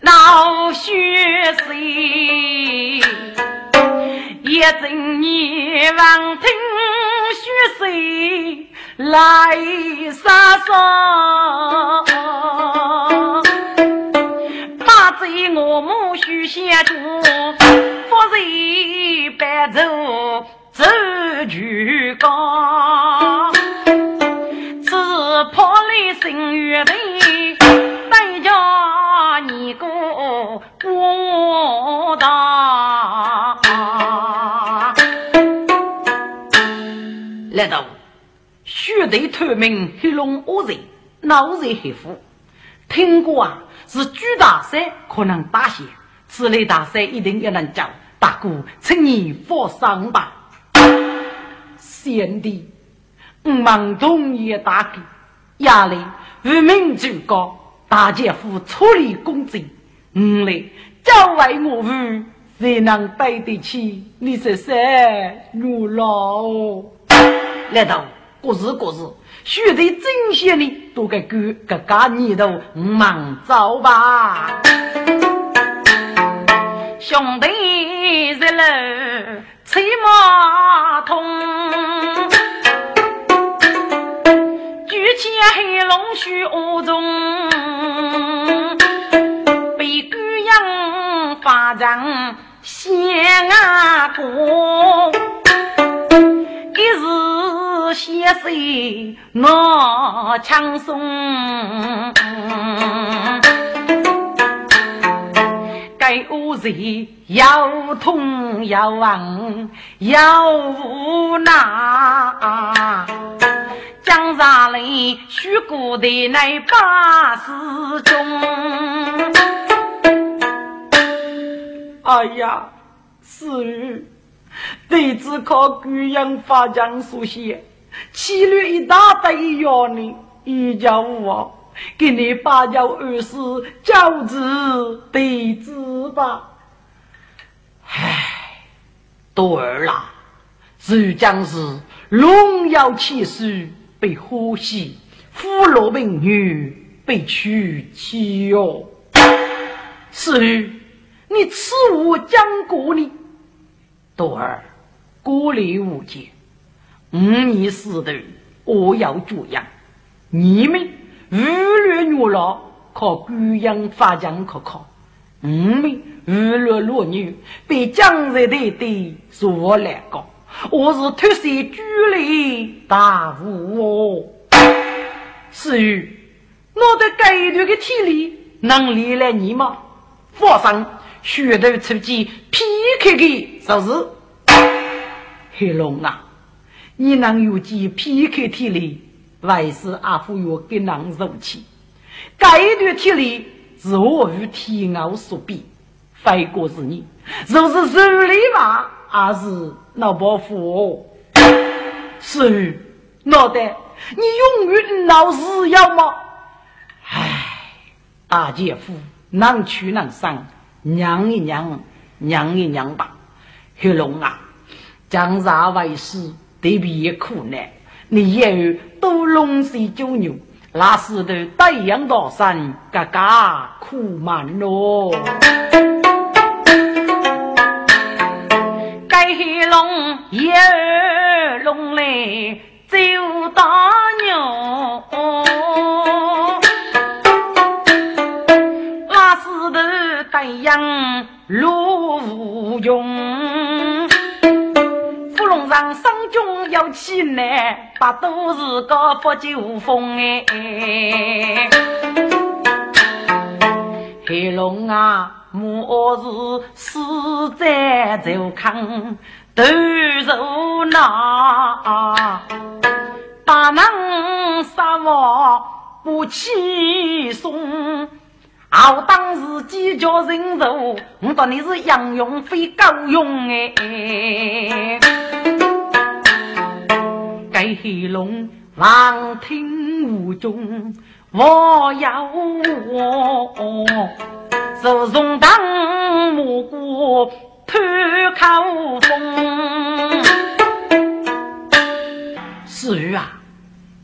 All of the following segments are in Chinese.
闹血水，一整年望听血水来杀杀，把罪我母许下住，夫人白走走举高。破来心月头，个我大。来到血头透明黑龙恶人，脑热黑虎。听过啊，是巨大山可能大些，此类大山一定要能叫大哥，请你放心吧。贤弟，我们同意大哥。压力无名最高，大姐夫处理公正，五来教为我父，谁能对得起你这三女老。来到各自各自，须得珍惜你，多个哥哥家你都忙走吧。兄弟一路骑马通。见黑龙须恶中，被姑娘发长仙啊过，一日先生闹轻松，该恶人要痛要亡要无奈。江上来许过的那八十中，哎呀，是弟子靠贵阳发将书写，起了一大堆药呢，一叫我给你八叫二十教子弟子吧。唉，多儿啦，如将是荣耀气势。被呼吸，俘虏民女被娶妻哟。是，你此物讲过呢？多儿，过礼无间，五年死头，我要这样。你们无论女老，靠贵阳发奖可靠。我们无论弱女，被江人的的是我来搞。我是特色居里大户哦，至于我的该段的体力能力来你吗？放心，血头出击，PK 的就是黑龙啊！你能有几 PK 体力，还是阿夫有给能受气？该段体力是我与天奥所比，非过是你，若是手里吧。还是老伯父，是脑袋，你永远老是要吗？唉，大姐夫，能屈能伸，让一让，让一让吧。黑龙啊，江山为师，特别苦难。你以后多龙水九牛，那时头太阳大山，嘎嘎苦满咯。黑龙一儿龙来走大牛，头太阳路无穷，芙蓉上生中要起来，把都是个不酒风哎，黑龙啊！末日死在走康，都受那大能杀我不轻好当时几家人肉，我当你是杨勇非高勇哎。该黑龙望听无中，我要我手中当蘑菇吐口风。至于啊，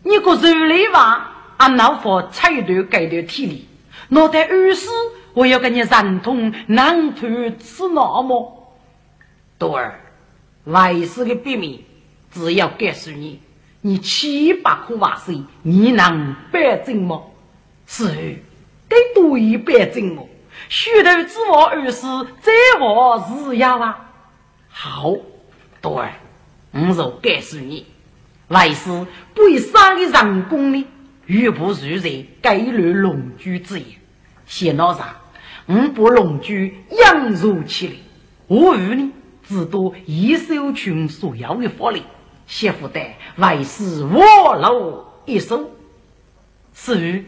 你个手里话，俺老婆彩头改的体力，脑袋二死，我要跟你认同南头是那么多儿，外事的秘密，只要告诉你，你七百颗瓦水，你能保证吗？是，该多一保证么？虚头之王二死，再我是要啊。好，多儿，我就告诉你。来世不以杀的人工呢，欲不如在该率龙居之言。先老上，我把龙居养入起来，我与呢，只多一手群所要的法力，媳妇的为是我楼一手。是于，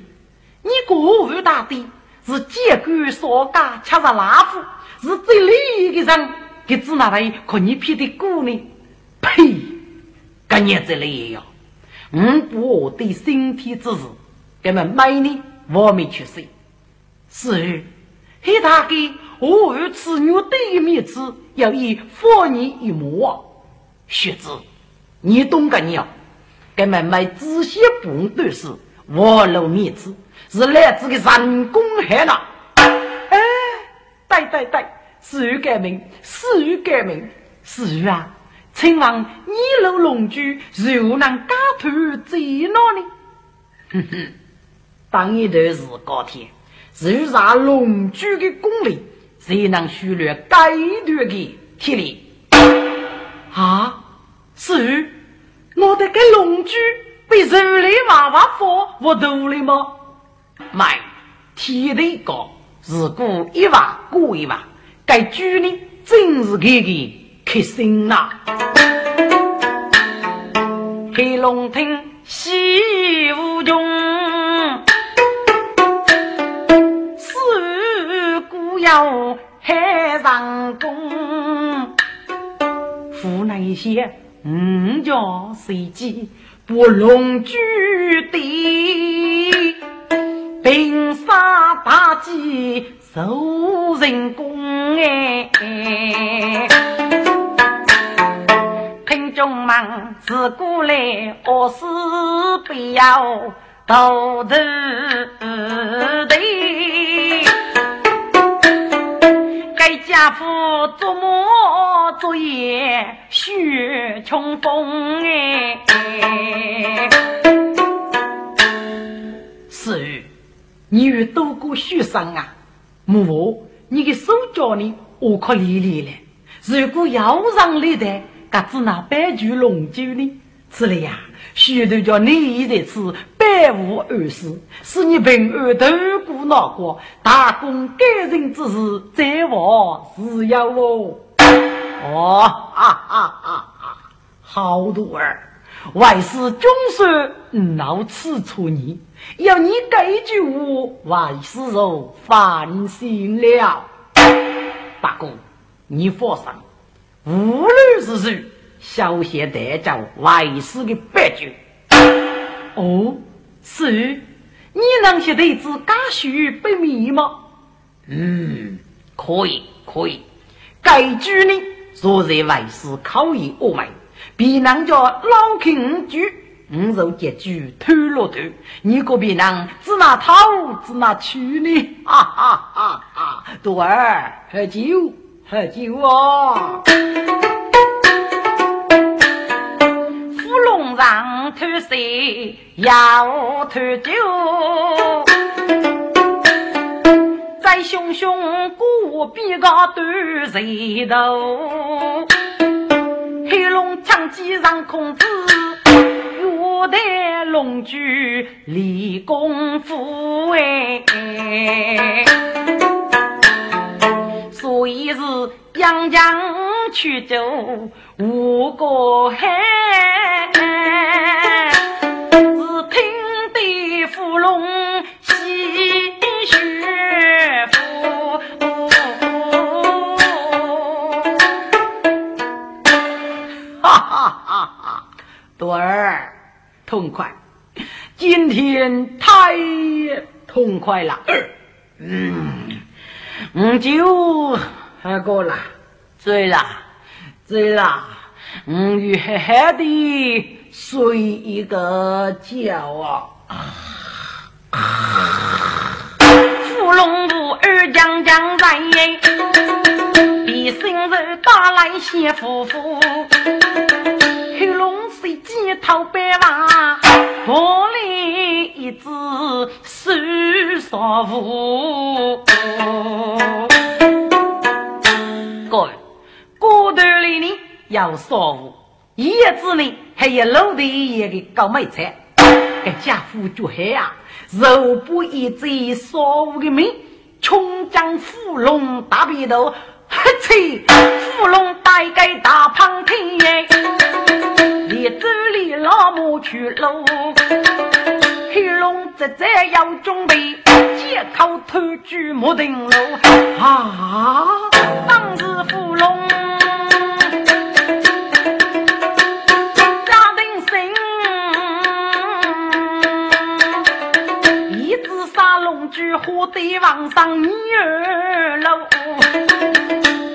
你国务大帝是结构所干，恰是拉夫，是最厉害的人，给只拿来可你批的鼓呢？呸！今日这里也要，我不我对身体之事，根本每年我没去睡。是，黑大哥，我二次女对面子要以佛你一模。学子，你懂个鸟？根本没仔细不对事，我露面子是来自个人工海了。哎，对对对，是改名，是改名，是啊。请问你老龙居如何能家头在哪呢？哼哼，当一头是高天，如啥龙居的功力，谁能修略该段的体力？啊，是，我的个龙居被人类娃娃佛我头了吗？买，体力高，如果一万过一万，该居呢真是给给。开心呐！黑龙亭西无穷，要海上宫。湖南一些五家随机不龙居的，平沙大吉受人工哎。众们自古来恶事不要头头的，该家父做梦做夜雪穷风哎。是，你有多过学生啊？母，你的手脚呢？我可理理了。如果要让你的。嘎子那白酒龙酒呢？这里呀，许多叫你在此百无二事，是你平安度过那个大功感人之事，在我是要哦。哦，哈哈哈！好徒儿，为师终身闹此处你，要你这句话，为师就放心了。大哥，你放心。无论是谁，小谢得叫外师的白酒。哦，是，你能写得字家书不迷吗？嗯，可以，可以。该句呢，若在外师考验我们，必能叫老肯句，五就结句偷了头。你个别人只拿头，只拿去呢？哈哈哈哈！徒儿喝酒。喝酒啊！上偷水要偷酒，在熊熊过边个端石头，黑龙枪击上空子，月台龙驹立功夫哎。所以是扬江去走五个海，痛快，今天太痛快了。嗯，我酒喝过了，醉了，醉了，我欲好好的睡一个觉啊！芙蓉舞儿将将在，一心人打来谢夫妇。黑龙水鸡头白娃，玻璃一只手少妇。各位，锅头里呢有烧物，叶子呢还有卤的一个高美菜，这家伙就黑啊，肉不一只烧物的命，穷将芙蓉大鼻头，黑吹芙蓉大盖大胖腿耶，连州里老母去喽，黑龙直在要准备，借口偷举木顶楼啊，当时芙蓉。举火堆往上二楼，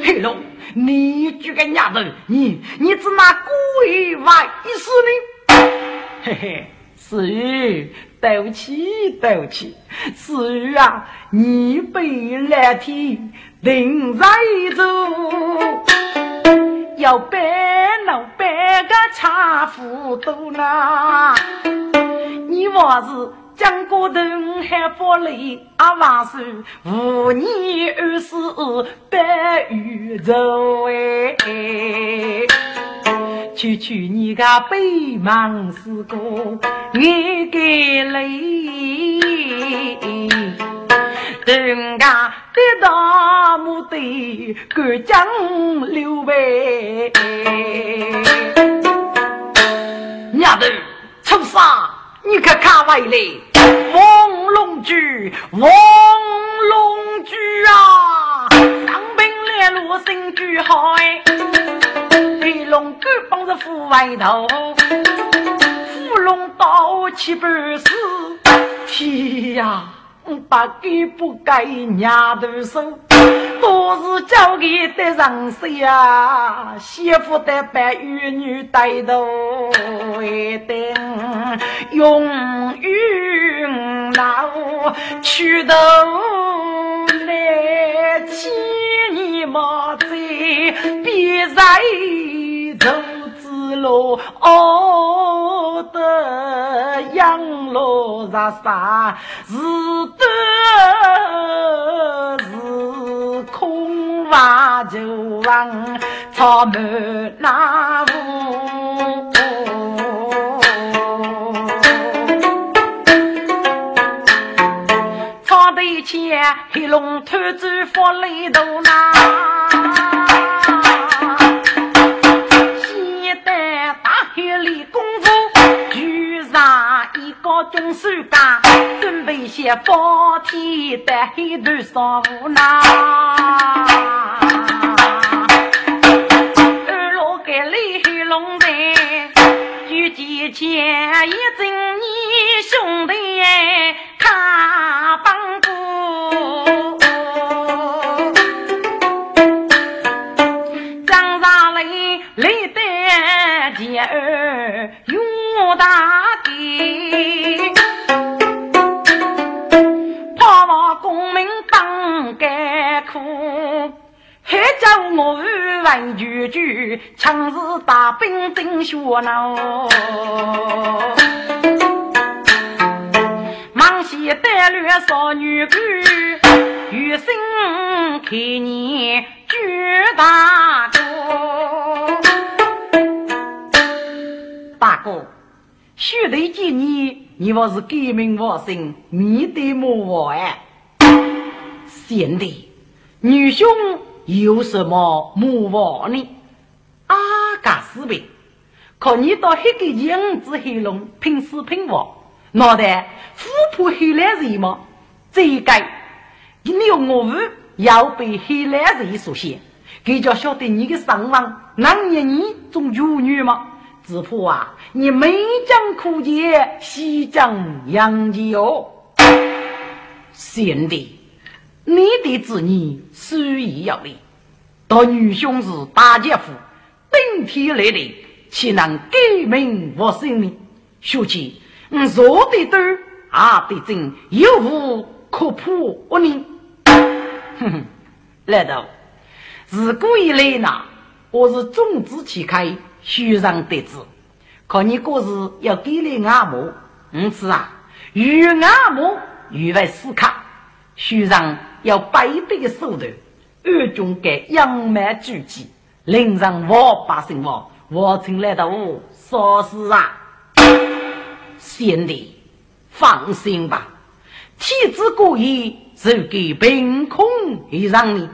黑龙，你这个丫头，你你只拿鬼玩意思呢？嘿嘿，思雨，对不起，对不起，思雨啊，你被蓝天定在走，要白弄白个茶壶多呢，你我是。江过头海发雷，阿王叔五年二十白玉洲哎，去去你个北忙四个眼盖泪，人家得大目的干将刘备，丫头出啥？你可看外来。王龙驹，王龙驹啊！当兵来路新居好哎，飞龙哥帮着副外头，副龙刀七百四，天呀！把给不该娘的手，都是交给的人事呀，媳妇的白玉女带头一定用玉脑去头来见你妈在别在走。路哦的养路上啥是得是空话就往草满那屋，草堆前黑龙头子发雷头呐。中手家，准备些包天的黑头上无奈。二老给李龙在，举几钱一整你兄弟哎我万句句，强势大兵真血恼。忙西带略少女官，余生看你举大哥。大哥，兄弟见你，你我是革命我姓，面对莫我哎。贤弟，女兄有什么莫忘呢？阿嘎死呗！可你到黑个样子黑龙拼死拼活，脑袋虎扑黑蓝人吗？这个你有我父要被黑蓝人所限，给叫晓得你的伤亡，难言你种妇女吗？只怕啊，你没将苦节，西将杨吉哦。贤弟，你的子女虽已有理，但女兄是大姐夫，顶天立地，岂能改名我姓呢？说起，我说的对，啊的真，有无可破呢？哼哼，来道，自古以来呢，我是种子启开，虚上得知，可你果是要给了阿母，因此啊，与阿母。欲为思考，书上要百倍的手段，暗中给养满聚集，令人我百姓我我请来到我说事啊，贤弟放心吧，天子过意是给凭空而让你，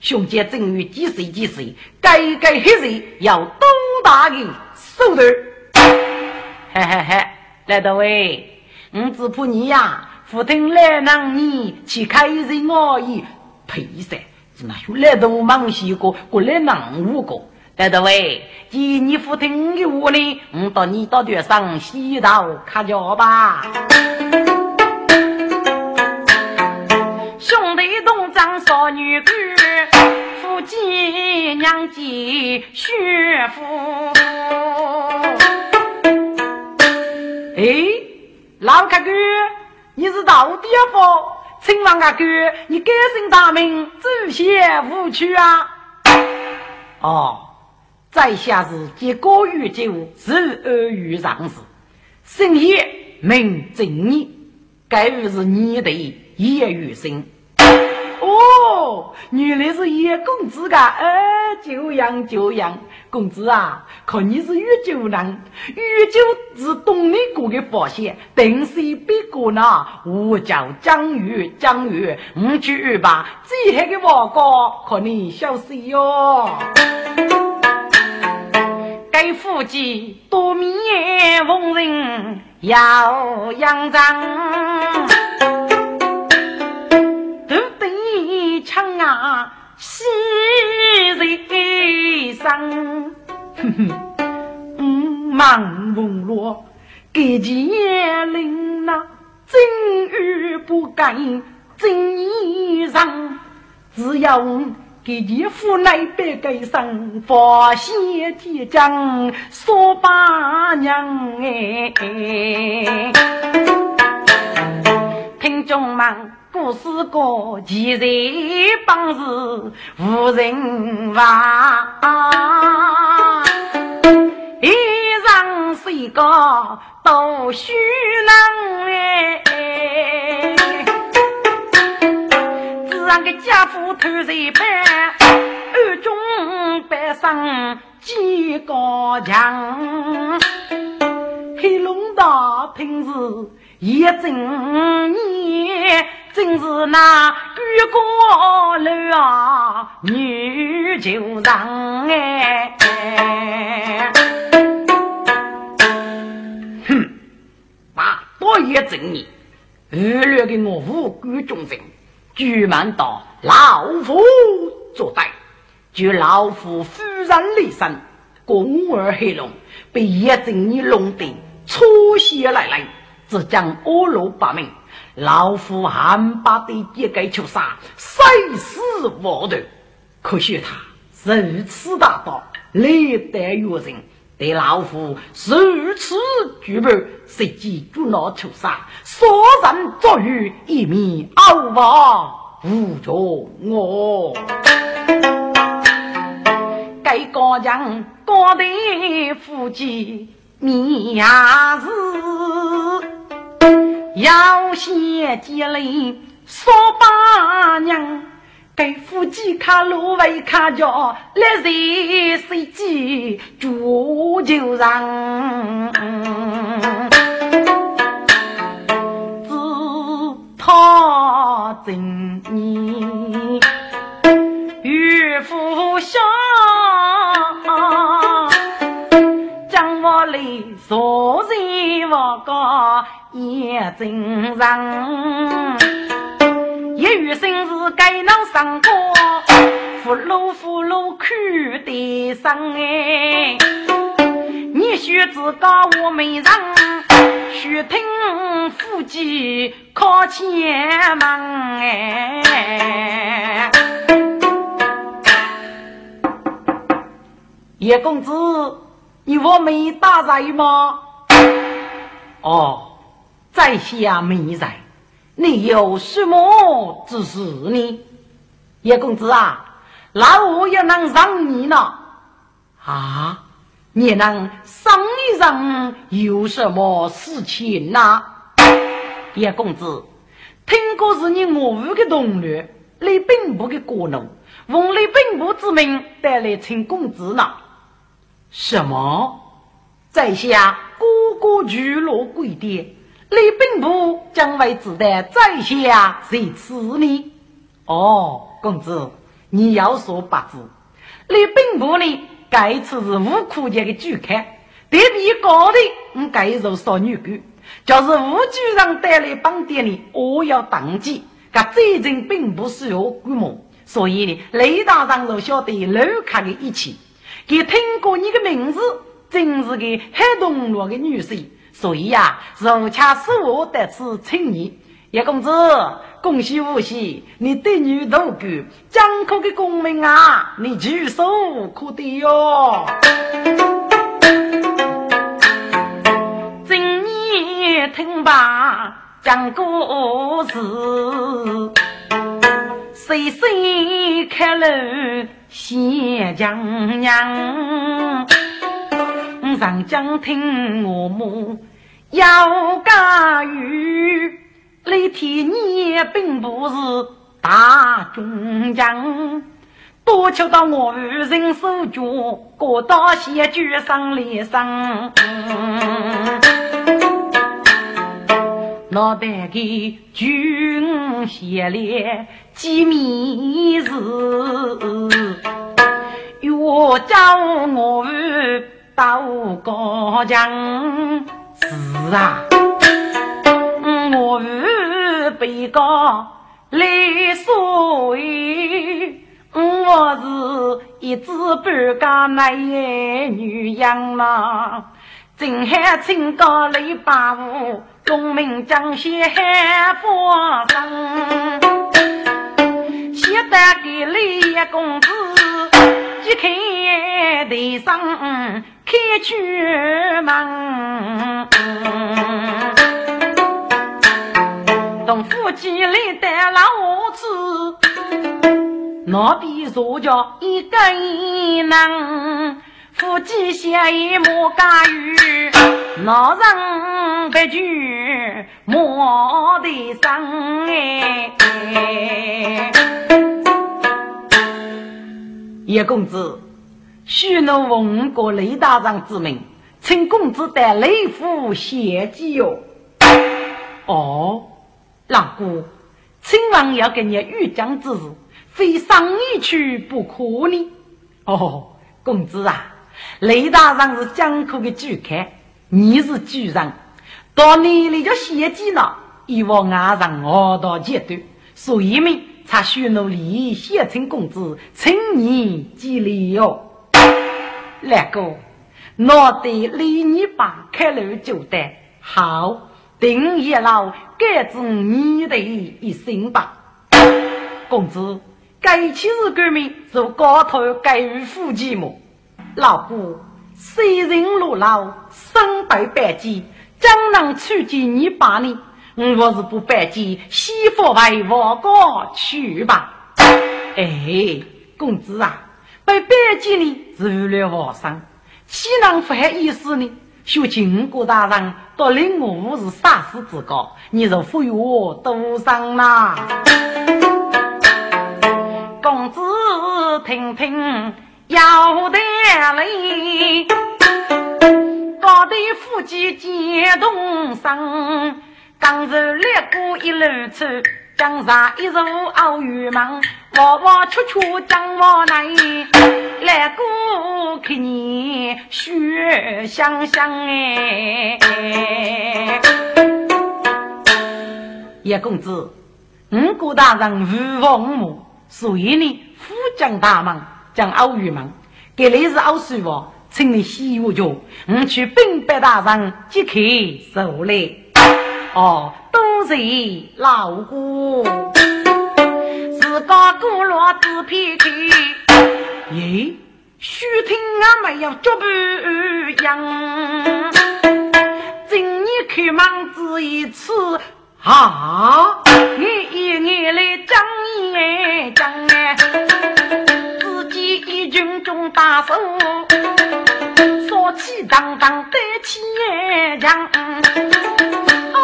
兄姐正欲几岁几岁，该该黑日要多大的手段，嘿嘿嘿，来到喂，我只怕你呀。福听来让你去开人而已，呸噻！那有来都忙些个，过来让五个。来的喂，既你福听的我呢，我到你到点上洗澡看脚吧。兄弟东张少女歌，夫妻娘姐学夫。哎，老卡哥。你是道地夫，请问阿哥，你改姓大名，祖先无屈啊？哦，在下是结高于酒，是恶于上士，姓叶名正义，该于是你的叶玉生。原来是叶公子噶，哎，久仰久仰，公子啊，看你是越酒人，越酒是东内国的发现，定是别个呢。我叫江玉，江玉，我去吧，最黑的王哥，可你小心哟。该夫妻多面逢人要扬长。啊，西人生，哼哼，嗯，忙风落，给钱领那真与不干真衣裳，只要给钱付来白给上，发现铁匠说八娘哎，听众们。故事过，其人本是无人话。一上谁个都虚能哎，只让个家父偷人办，暗中摆上几个强。黑龙大平时一整年。真是那举国楼啊，女就让哎！哼，把多爷正义，恶劣的我无辜众人，居满到老夫作歹，就老夫忽然离身，公而黑龙，被叶正义弄得出血来来，只将恶路八命。老夫汉把的一个求杀，生死无断。可惜他如此大道，历代越人，对老夫如此惧怕，谁计捉拿求杀，所人作于一面，傲发无穷我。该高将高的夫妻面是。要先积累少把娘，给夫妻看路为看家，来日谁记住就让，自他真你与夫相。昨日我个也正常，一语生是该能上过，俘虏俘虏看得上哎，你须知高我美人，须听夫妻靠前门哎。叶公子，你我没打在吗？哦，在下没在。你有什么指示呢？叶公子啊，老夫也能让你呢。啊，你能商一商有什么事情呢？叶公子，听过是你我屋的同僚，李兵部的国奴，奉李兵部之命带来请公子呢。什么？在下哥哥聚落贵殿，李兵部将为子的在下谁此呢？哦，公子，你有所不知，李兵部呢？该次是吴库家的主客，对比高的，我该入少女官。就是吴局长带来帮店里，我要登记。他最近并不是有规模，所以呢，雷大长就晓得楼卡的一切。给听过你的名字，真是个很动人的女婿，所以呀，如恰是我得此请你，叶公子，恭喜无喜，你的女都够，江口的功名啊，你举手可得哟。今年听罢讲故事，岁岁开路。谢江娘，上江听我母要家语，那天你并不是大中将，多求到我人手脚，过到先举上来上。脑袋给军写了几米字，要叫我到高墙。是啊，我被告来说，我是一只半家奶女养啦，正还清高来把我。功名将先发生，现在给李公子一开台上开去门，同夫妻来得老子，那边坐着一个人。夫妻相依莫干预，老人不惧莫得伤哎。叶公子，许诺奉过雷大人之命，请公子带雷府谢祭哟。哦，老姑，亲王要给你御将之事，非上一去不可呢。哦，公子啊。雷大人是江口的主客，你是主人，到你里就献祭了，以往外人我到阶段，所以们才许诺礼献请公子，请你吉礼哟。那个，我得李你爸开路就得好，定一老改治你的一生吧。公子，该起日革命，就高头该于夫妻么？老夫虽人落老，身败百计，怎能出见你爸呢？我是不拜见，媳妇为王哥去吧。哎，公子啊，被拜见呢是为了皇上，岂能不好意思呢？求秦国大人到领我是杀死之高，你就赋予我多上啦。公子听听。要得嘞，高头夫妻结同生，刚柔烈过一路走，江上一入奥玉门，弯弯曲曲江往来，来过看你血香香哎。叶公子，五国大人如奉母，所以呢，辅将大忙。将奥玉门，给你是奥师傅，请你洗我脚，我去兵北大人即刻受来。哦，多谢老姑，自家古罗子偏开。咦，须听俺们要脚步扬，今日开忙只一次啊！你一眼来讲一讲哎，军中大手，杀气荡荡得起枪。哎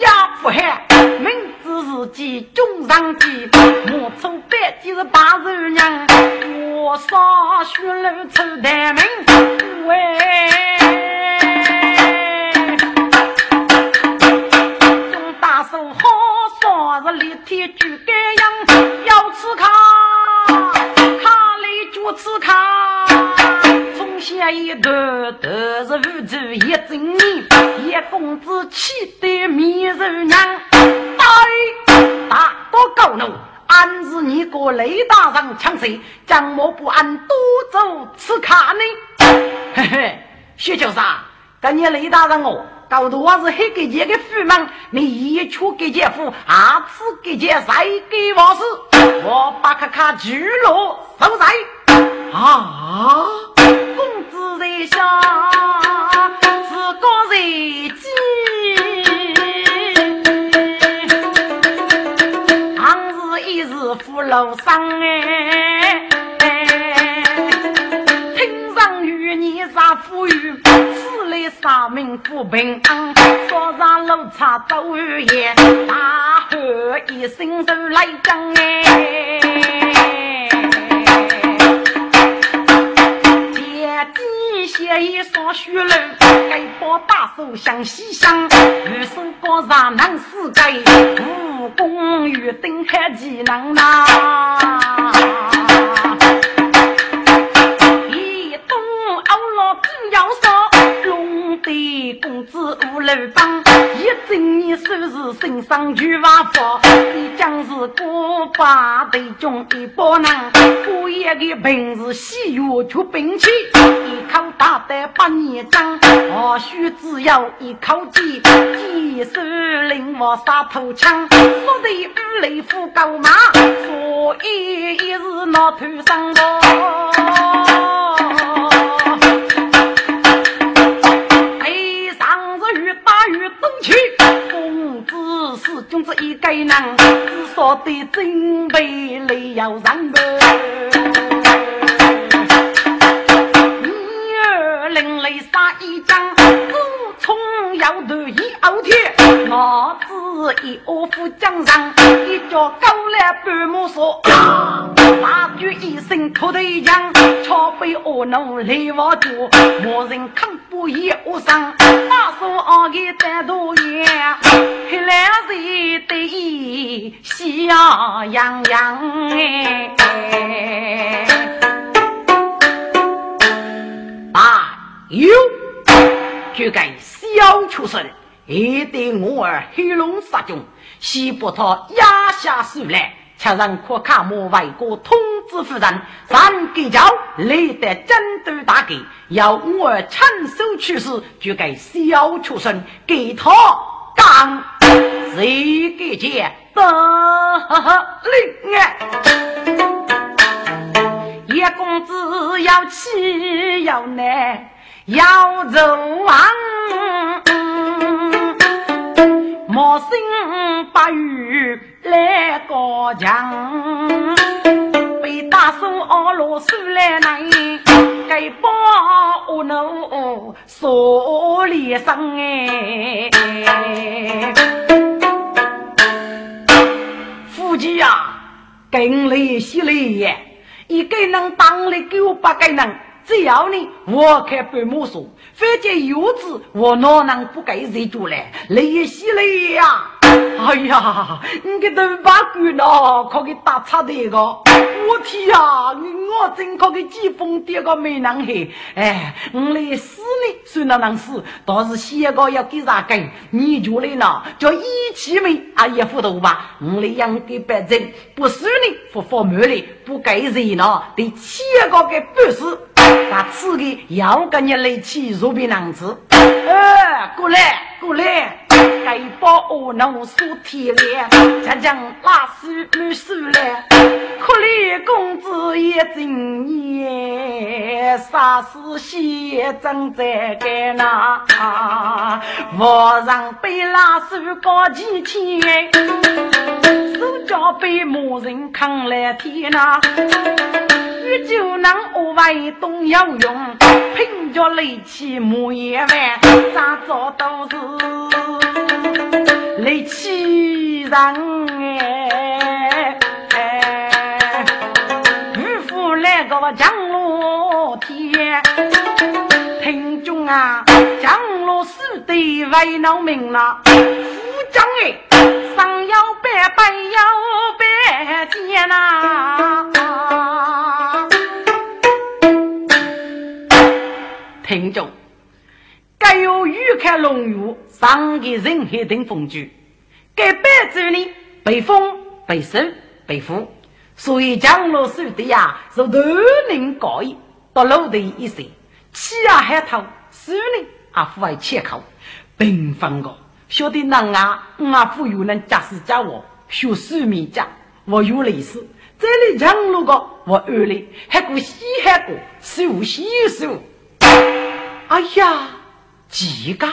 呀，不害，明知自己中上计，莫出百计是八十娘，我杀血路出大名，喂。立天举一段都是福州一整年，一公子气得面如娘。哎，大多高怒，俺是你个雷大人抢谁？怎么不按多走吃卡呢？嘿嘿，薛教授，跟你雷大人哦。搞得我是黑给姐的父忙，你一出给姐夫，二次给姐再给我事，我把卡卡聚落收在啊！公楼上哎，听上与你啥富裕？来杀民不平安，早上路差走夜，大喊一声就来将哎！天地写一双血路，该把大手向西向，玉手高上能死盖，武功与登海技能呐。公子无楼房，一整年收入身上就万福。你将是古巴队中一包人，我一个平时喜悦出兵器，一口大的八年章，或许只有一口气，几手令我杀头枪，说的五雷虎狗马，所以一日闹头上路。君子一个人，只说得准备来要上班。一张，自从要头一傲天，我子一卧夫江上，一脚勾来半木说。大举一声头头枪，桥被恶奴来我住，没人抗不一无伤。大手二个单独眼，黑来谁得意喜洋洋哎！啊哟，就该小畜生，还得我儿黑龙杀中，西伯他压下手来。却让可卡莫外国通知夫人，让给叫来得针对大计，要我儿亲手去世，就该小畜生给他干，谁给见得令啊？叶公子要气要难要走亡。莫心不语来高强，被大手阿罗苏来难，该把我奴锁里生哎。夫妻呀，更累死累，一个人当了九百个人，只要呢我开半木说。反正柚子，我哪能不给谁做嘞？累死了呀！哎呀，你个头发干了，可给打岔的个！我天呀，我真可给疾风点个没能黑！哎，我来死呢，算那能死，倒是先个要给啥根？你就来呢，叫一起没啊也糊涂吧？我来养给白人，不死呢，不发霉嘞，不给人呢，得七个给不死。把自个腰跟你来起如比男子。哎，过来，过来。该把我弄所体脸，将将拉丝满手来，可怜公子也今年，啥事先正在干那，皇上被拉手搞几天，手脚被魔人扛来天呐，欲就能我外东要用，凭着力气磨一碗，咋着都是。来欺人哎！渔夫来个降落天，听众啊，降落是得为农民了。夫将哎，上要百百要百件呐！听众。该有玉看龙玉，上给人海等风居。该白州呢，被封、被收、被俘，所以江罗手的呀，是头人高一，到楼的一些，气啊还透，手呢啊富为切口，平凡个，晓得能啊，我富有人驾驶家我学手面家，我有历史，这里江罗个我二里还过西海过，手洗手，哎呀！几个？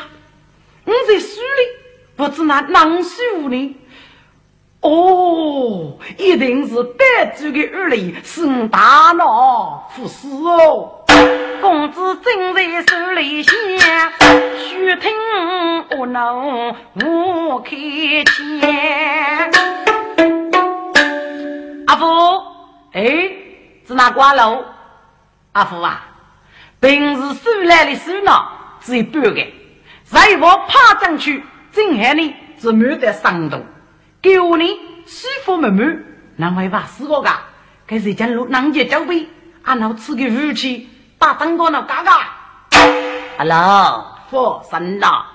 我在书里不知那哪书呢？哦，一定是白族的儿女是大脑服侍哦。公子正在书里写，须听我能无开钱。阿福，哎，是哪挂楼？阿福啊，平时书来的书呢？只有半个，在我爬上去，正海呢是满的伤痛。狗呢舒服满满，难为把死个噶。可是将路南街交杯，俺老吃个武器，打灯光那嘎嘎。Hello，佛神呐，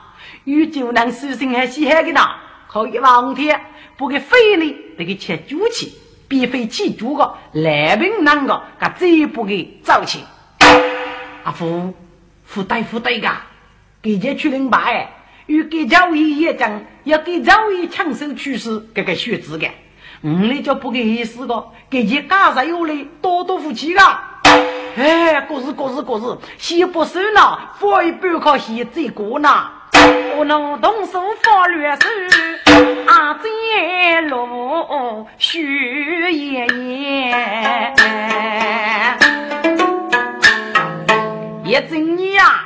有就能舒心还稀罕的呢。可以望天，不给飞呢，得给切猪气，别飞起猪个，来宾那个，噶最不给早起。阿福。付对付对噶，给家去领白，与给教育也讲，要给教育抢手取势，这个学子的，我们就不给意思个，给家干啥有嘞，多多福气噶。哎，过日过日过日，先不收呢，发一半靠先再过呢。我能动手法律书，阿姐路学爷爷。一整年呀，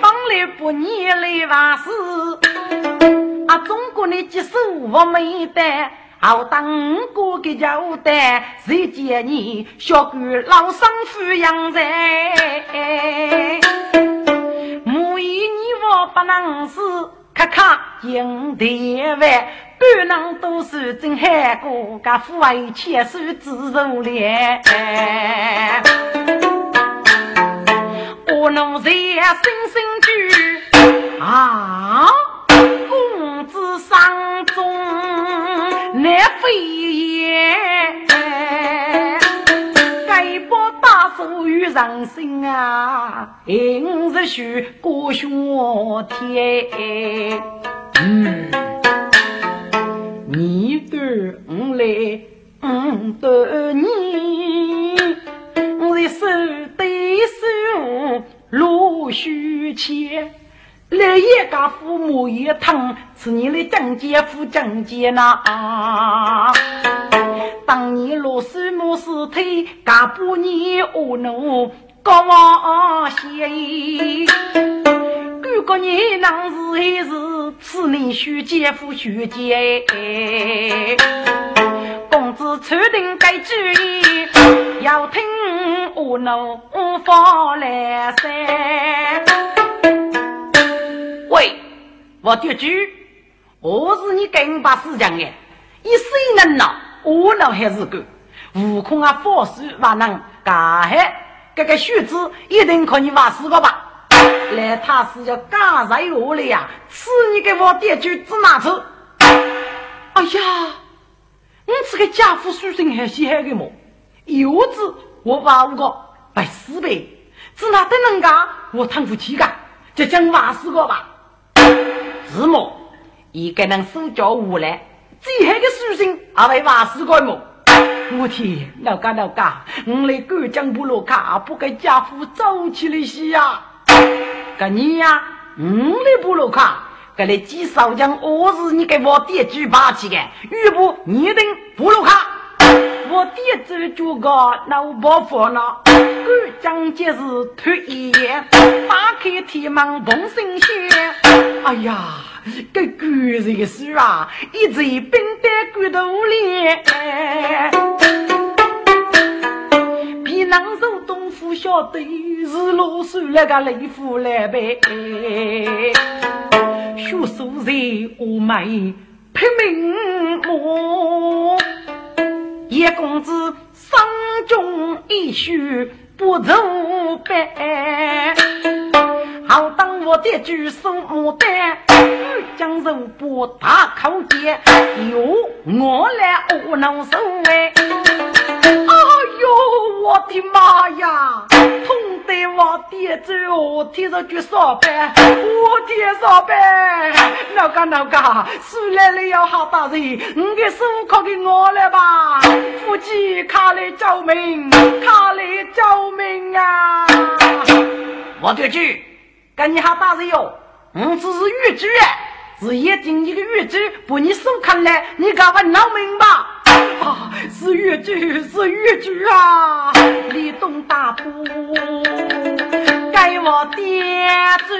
帮来不年来万事，啊，中国的技术我没得，好当过个交代，谁见你小官老生抚养在？母一你我不能死，咔咔应台湾，不能多是真海过，噶父爱千手自如脸。我奴才声声句啊，公子山中难飞燕，该把大手与人心啊，今日许过雪天。嗯，你对我来，我对你，我的手对手。陆续切，来一家父母一疼，是你的正姐夫正姐呐。当年落水母尸体，嘎不你恶奴高往先。如果你能是一是此你徐姐夫徐姐，公子确定该注意，要听我怒发来噻。喂，我爹句，我是你跟把事讲的，一生能闹，我闹还是够，悟空啊，法师万能，干海这个须子一定可以挖死个吧。来，他是要干啥我了呀？吃你给我爹就指哪处？哎呀，你这个家父书生还稀罕的么？柚子我挖五个，白四百，只哪得能干？我唐不起干，就讲话死个吧。是么？一个人手脚无赖，最后的书生还会话死个么？我天，老嘎老嘎，我来干将布洛卡，不给家父走起来些呀！个你呀，我来布洛卡，个来几少将，我是你给我爹举霸气的，玉不你等布洛卡。我爹走就个老伯父呢，干将节是脱衣，打开天门碰神仙。哎呀，这古人的事啊，一直冰在骨头里。比能手东府晓得是老手那个雷夫来呗，学书在我们拼命磨。叶公子生中一须不足百，好当我的举手牡丹，将肉不大口接，由我来握能手哎。哟，我的妈呀！痛得我爹走，天上去上班，我天上班，哪个哪个，死来了要好大人，你给师傅靠给我来吧，夫妻卡来救命，卡来救命啊！我爹去，跟你好大人哟，我只是玉主，是眼睛一个玉主，把你手砍来，你赶快闹命吧。啊，是越剧，是越剧啊！李东大哥，该我爹子，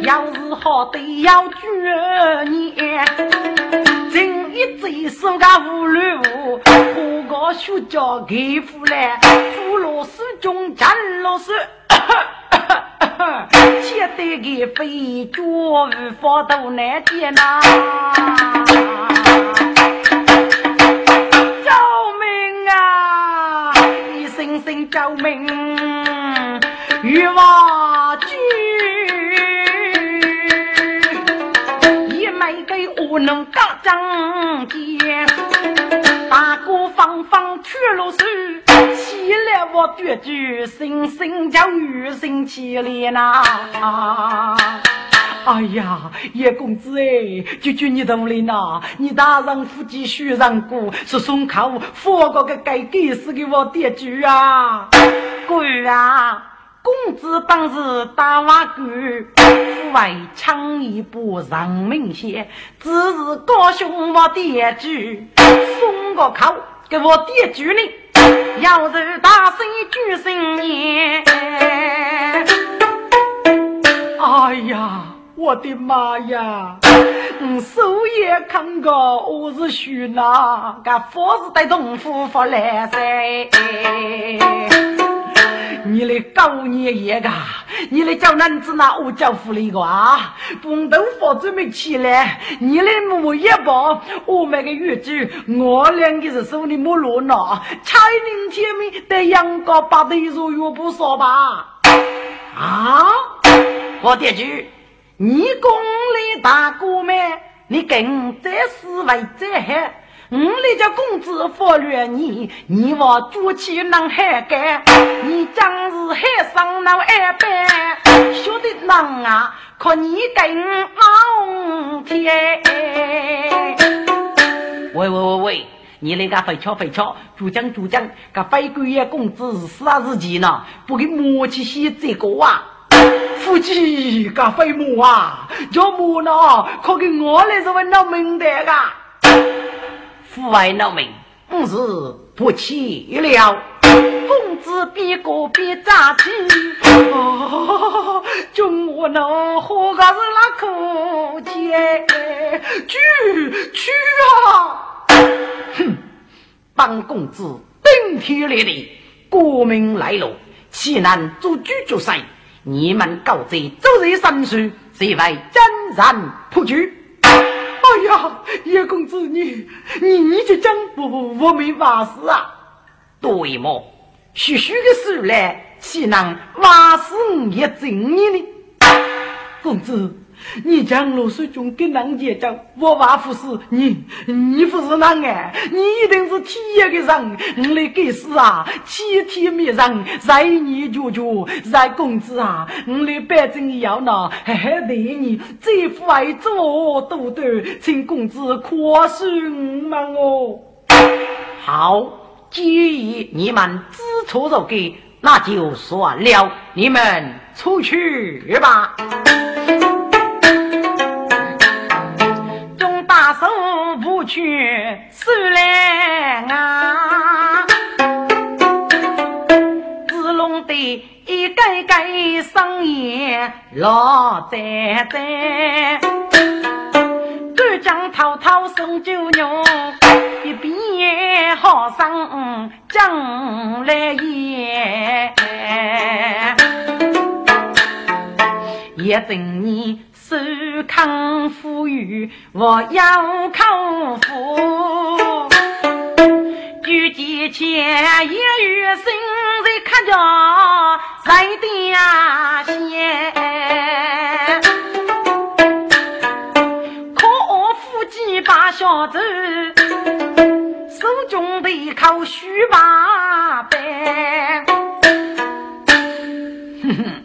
要是好得要绝你，今一嘴说个无论无，何个学教给夫来，夫老师中战老师。且得给飞脚无都难见呐！救命啊！一声声救命，欲望惧，也没给我能干仗见，大哥方方去了手。起来，我绝句声声叫女声起来呐！哎呀，叶公子哎，舅舅你懂了呐？你大人夫妻须让过，是松口佛个个该给死给我点句啊！贵啊，公子当是大瓦官，府外抢一步让明显，只是高兄我点句，松个口给我点句呢。要是大声举声言，哎呀，我的妈呀！我手也看过，我是虚哪，个佛是带东府发来噻。你来搞你爷个，你来叫男子拿我叫福利个啊！风头发准备起来，你来摸一把，我买个月子，我两个是手里摸罗呢。彩铃前面带羊羔八的肉月不少吧？啊！我爹句，你宫里大哥们，你跟这是为这还？我那家公子发了你，你我举起能海干，你将是海上那二班，晓得能啊？可你跟我天。喂喂喂喂，你那个飞巧飞巧，主将主将，个飞贵呀公子是啥日期呢？不给磨起些这个啊？夫妻个飞母啊，叫磨呢？可给我来是问到明白个。父爱闹命，我是不起了。公子边过边扎起，就我能活个是那苦钱，去去啊！哼，本公子顶天立地，国民来了，岂能做主角赛？你们搞这周日三岁，谁为真然破局？哎呀，叶公子，你你你就讲我我没法事啊？对么？许许的事来，岂能瓦事也整你呢？公子，你将罗水军跟人结交，我娃不是你，你不是男哎，你一定是天一个人，我来给死啊！七天没人，在你舅舅，在公子啊，我来百正要呢，嘿嘿对你，这副爱做多多，请公子宽恕我们哦。好，既然你们知错就改，那就算了，你们出去吧。去收来啊！子龙的一盖盖生意老在在，干将滔滔送酒肉，一边好生将来也，也等你。手康富裕，我要康富。举几钱一月薪，在看着在点线。可夫妻把小子，手中的口须把板。哼哼，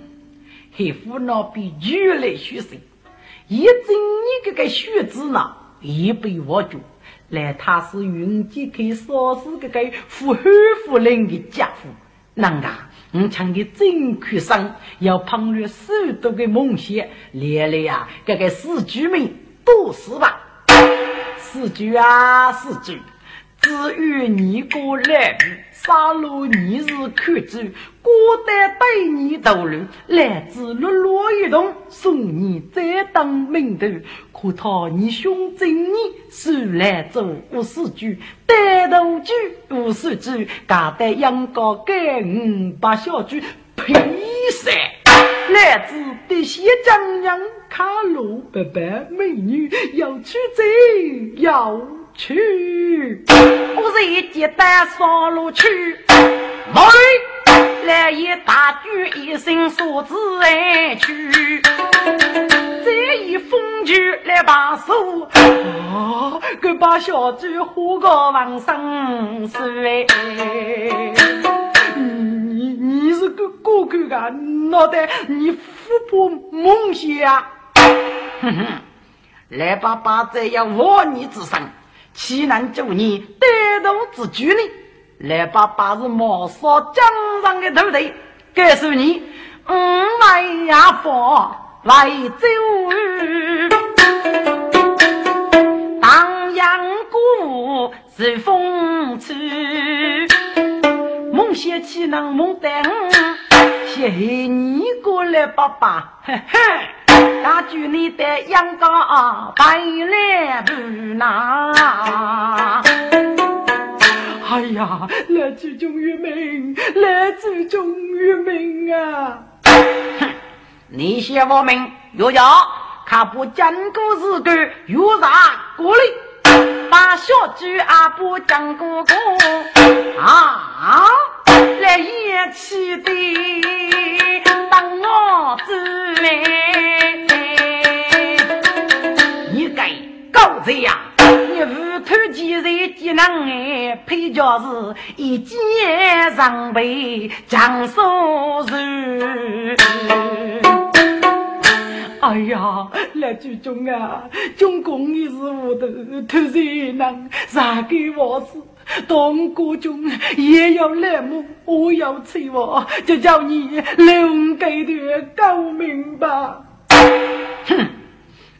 黑夫那比女来越深。一整你这个学子呢，一被我住，来他是云集可以说是这个富汉夫人的家父，那个？我唱的真可生，要碰了许多的梦想，连累呀，这个死居民都是吧，死居啊，死居。只有你过来，杀戮你是看主，孤单对你头颅，来自落落一动，送你再当名头。可他你兄正你手来做无死举，带头举无死举，嘎得阳高给五把小举，呸噻！来自的些江洋卡路白白美女要去走要。去，我是一接单上路去，来来一大举一声说子来去，再一风就来把手，啊，个把小猪活个往上水。你你是个哥哥啊，脑袋你富婆梦想，哼哼，来把把这样我你之上。岂能助你带动之举呢？来把八日毛少江上的土地告诉你，五万牙房来走，当阳鼓舞是风吹，梦想岂能梦得谢谢你过来，爸爸，嘿嘿。大举你的阳光白来不拿。哎呀，来自中于民，来自中于民啊！哼，你写我名，又要看不讲故事的，又啥过来？把小猪阿不讲哥哥啊，来演起的，当我子来。狗子呀！你无头几岁技能哎，配角是一剑上背强手人。哎呀，来剧中啊，中共一时糊涂，突然能杀给我死，东国中也要来么？我要催我，就叫你留给的高明吧。哼！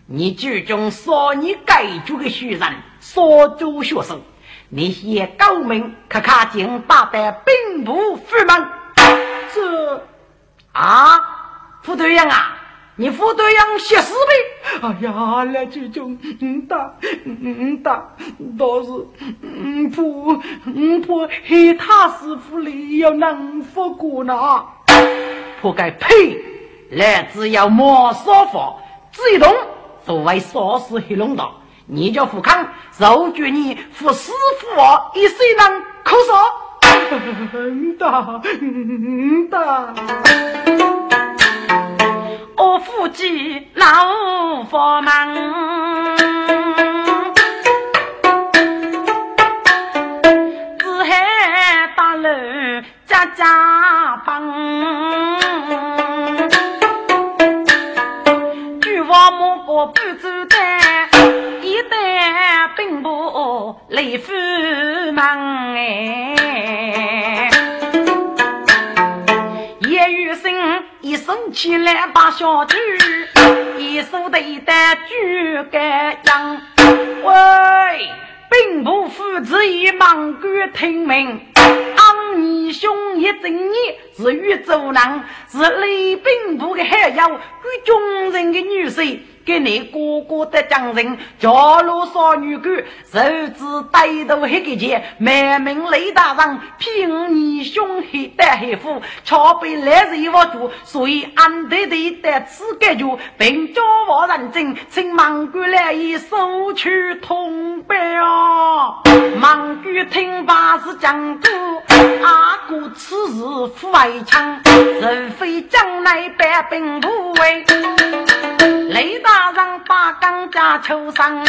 你剧中说你该做的学人，所做学生，那些高明可卡进打的兵部副门。这啊，副队长啊，你副队长写诗呗？哎呀，那剧中嗯打嗯打，倒是嗯不嗯不黑他师傅里要能服过呢？不该呸！来只要莫说法，自动。作为少时黑龙道，你叫富康，受决你富师傅我一世人可说。嗯的，嗯的。我夫妻老佛忙，只海大楼家家帮，王木过不走单，一代兵部雷夫忙哎。叶雨生一手起来把小猪，一手对待猪肝羊。喂，兵部父子一忙官听命，俺二兄一整年是豫州人，是雷兵部的海妖，与军人的女婿。给你哥哥的将人，家路少女官，手指歹徒黑个钱，满门雷大人，凭你兄黑的黑夫，巧被来人我住，所以俺得得得此解决，并叫我认真，请忙官来以收取通报。忙官听罢是讲过，阿哥此事负外强，若非将来百兵不为，雷大。人把钢架抽上，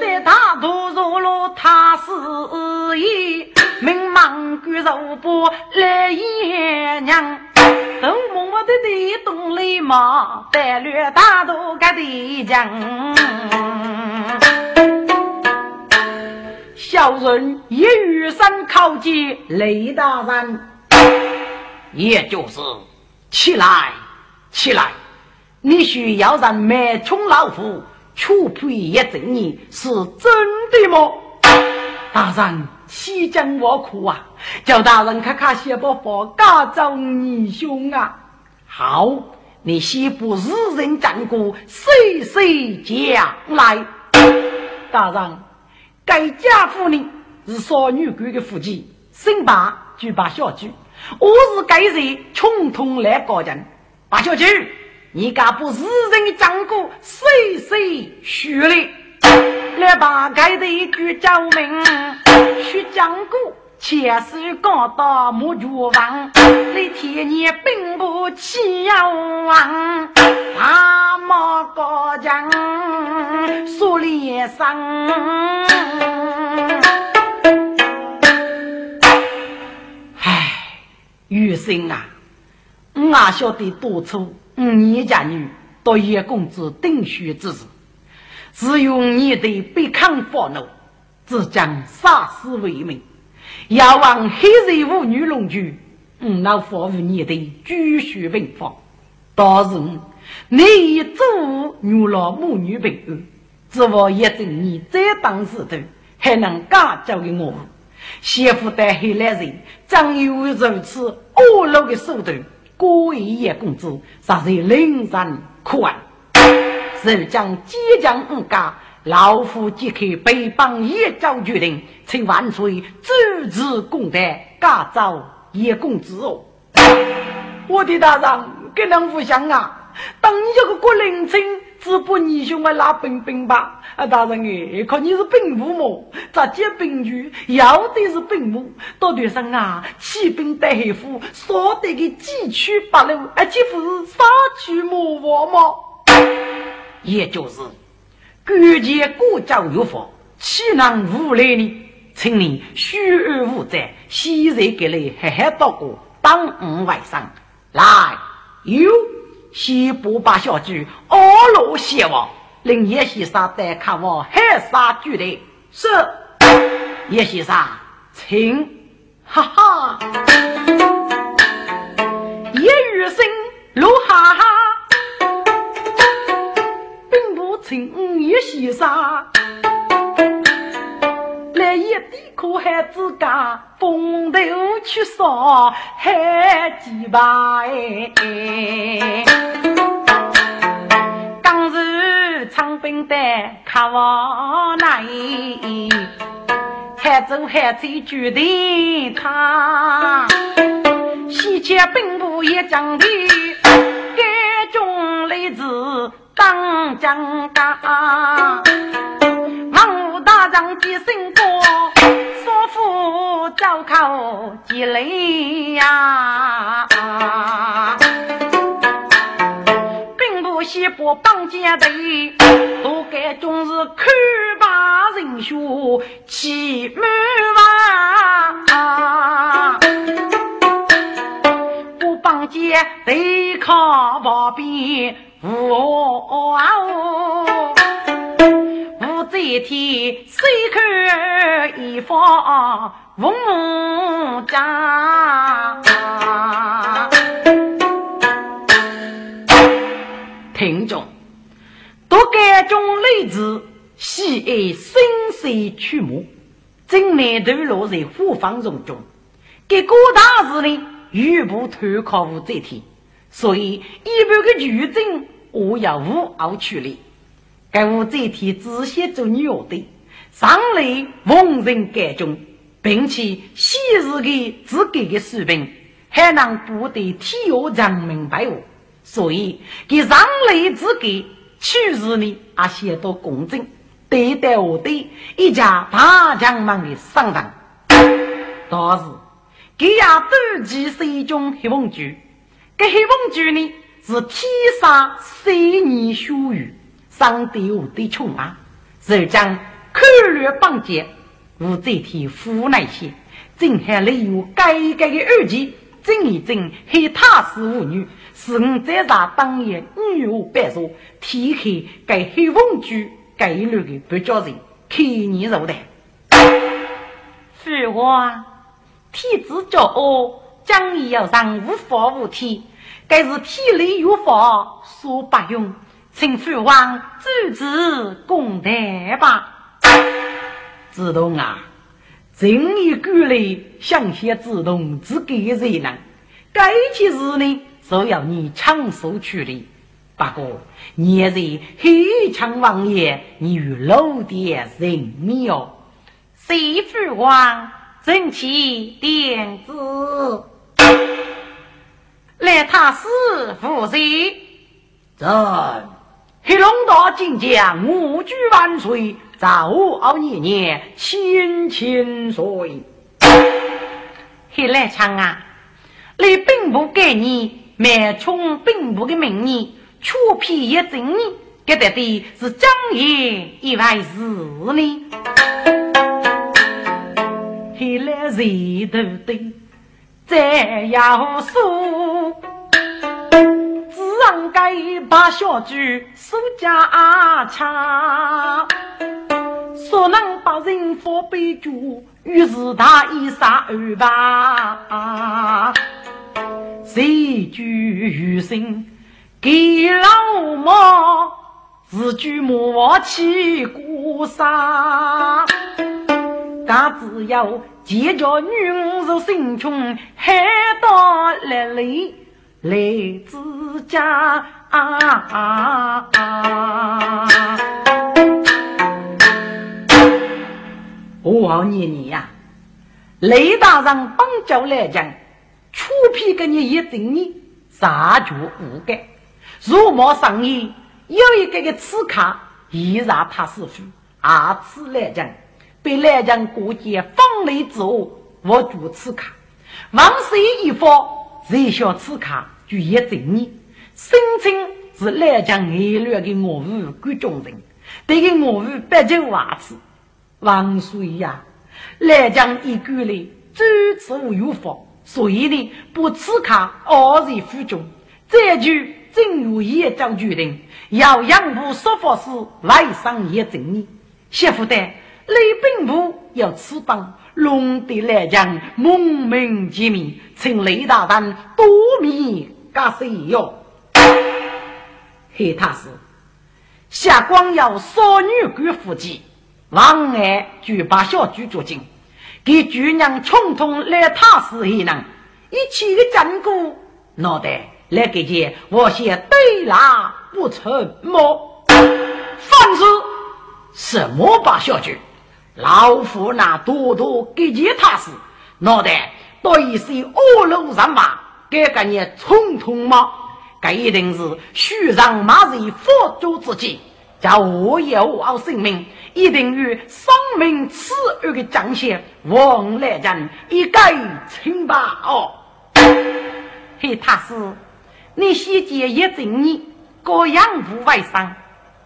在大渡入路他是意，命忙官肉不来爷娘，都默默的地动雷马，带略大渡个地将。小人一遇山靠近雷大人，也就是起来，起来。你需要让满穷老虎出配一整年，是真的吗？大人，西江我苦啊！叫大人看看写不法，家走你兄啊！好，你先不日人战鼓，岁岁将来。大人，该家妇呢是少女官的夫妻，姓八就把小菊，我是该人穷通来高人，把小菊。你敢不是人讲过，岁岁虚嘞？来把开的一句叫名，去讲过，前世高到木竹房，你天年并不起王，大马高将苏连生。唉，余生啊，我哪晓得多错错。你家女到叶公子定血之时，只用你的不抗发怒，只将杀死为民，要往黑人妇女龙居，嗯，那服务你的举血文法。到时你以做女老母女平安，只望一正你再当时头，还能嫁交给我。媳妇带黑来人，真有如此恶毒的手段？过一叶公子，实在令人可爱。是将即将五家，老夫即刻北邦一朝决定，请万岁主持公台，加召叶公子哦。我的大人，跟人不相啊！当你这个国人称，只不你兄我拉兵兵吧。啊，大人哎，看你是兵部么？咋接兵局要的是兵部，到队上啊，骑兵带黑夫，说得个几曲八路，而且不是杀去魔王吗？也就是，关键国家有法，岂能无赖呢？请你虚而无在，现在给你黑黑道过，当五外甥，来，有先不把小猪二路先王。令叶先生带看我海沙聚的，是。叶先生，请，哈哈，叶雨生，路哈哈，并不请叶先生，来一地可还自家风头去烧海几把哎。长兵带卡往来，海州海贼决定他，西迁兵部一将的，该中雷子当将干，王武大将几声过，说服招靠积累呀。一波绑架的，都该终是看罢人血气满房。不绑架对抗旁边无啊无在天，谁看一方文章？听众，读该种例子，喜爱深邃曲目，正难头落在虎方中中，给各大事呢，预部投靠我这天，所以一般的举证我要无奥处理。该无这天仔细做鸟的，上来逢人改中，并且昔日的自己的水平，还能不得体育人明白我。所以，给上类之给取事呢，也显得公正，对待我的一家大将们的上当。但是，给呀斗鸡是一种黑风剧，这黑风剧呢是天杀三年血雨，上帝我的穷啊，是将口略绑架，无这天湖南些，正还利用改革的二级，整一整黑他是妇女。是我在场当年女巫白说，天黑该黑风剧该一路的不叫人看你肉的。父王，天子骄傲，将义要上无法无天，该是天理有法所不用，请父王主持公台吧。自动啊，正义归来，向下自动自给人能，该件事呢？就要你抢手处理。不过，你是黑枪王爷，你与老爹人妙，谁父王正气点子，来他师父谁？朕黑龙大金将，五举万岁，早熬年年，千千岁。黑来枪啊，你并不给你。满充兵部的名义，出批一证呢，给得的是张爷一万事呢。黑来谁都对，再要说，该把小句数家强，所能把人佛背住，于是他一杀二吧。谁居余生给老毛，自居莫欺孤杀。他只要结交女人心穷，害到来累来自家。啊啊啊我念你呀，雷大人帮教来讲。出皮给你一整年，杀绝无改。如毛上衣有一个个刺卡，依然他师傅二次来将，被来将过节放雷之后，我主刺卡。王谁一方，谁想刺卡就一整年。声称是来将爱略的我武贵众人，对个我武不就瓦子。王水呀，来将一个嘞，主持无有法。所以呢，不刺卡二人负重，这就正如叶将决定，要杨部说法时外上也正义。媳妇的雷兵部要此帮，龙的来将蒙名见面，请雷大人多面感谢哟。黑他是夏光耀少女官夫妻，王爱就把小菊捉进。给姑娘冲通来他死还能一起的战鼓，脑袋来给姐我先对拉不成么？反是什么把小菊？老夫那多多给姐他死，脑袋到一些恶路上马，该个你冲通吗？这一定是虚让马人佛祖之计。叫我有好性命，一定与生命此二的彰显，王来人一概清吧。哦，嘿，他是你先见一正你，各养父为生。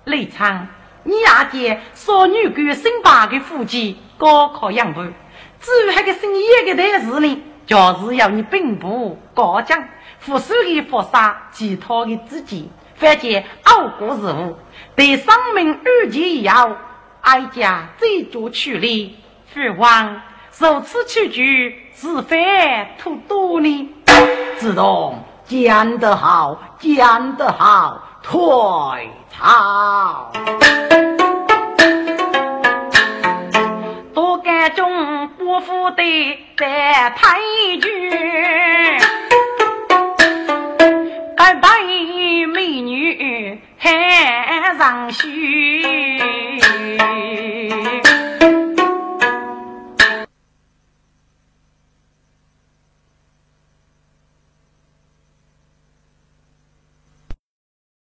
李昌，你阿姐少女官姓八的夫妻高考养父，至于那个姓叶的代事呢，就是要你并不高讲，扶手的佛杀，其他的自己，反见傲国事务，对生命二级以后，哀家最做处理，父王如此取局，是非忒多呢？自动讲得好，讲得好，退朝。多干中伯父的在太君，海上去。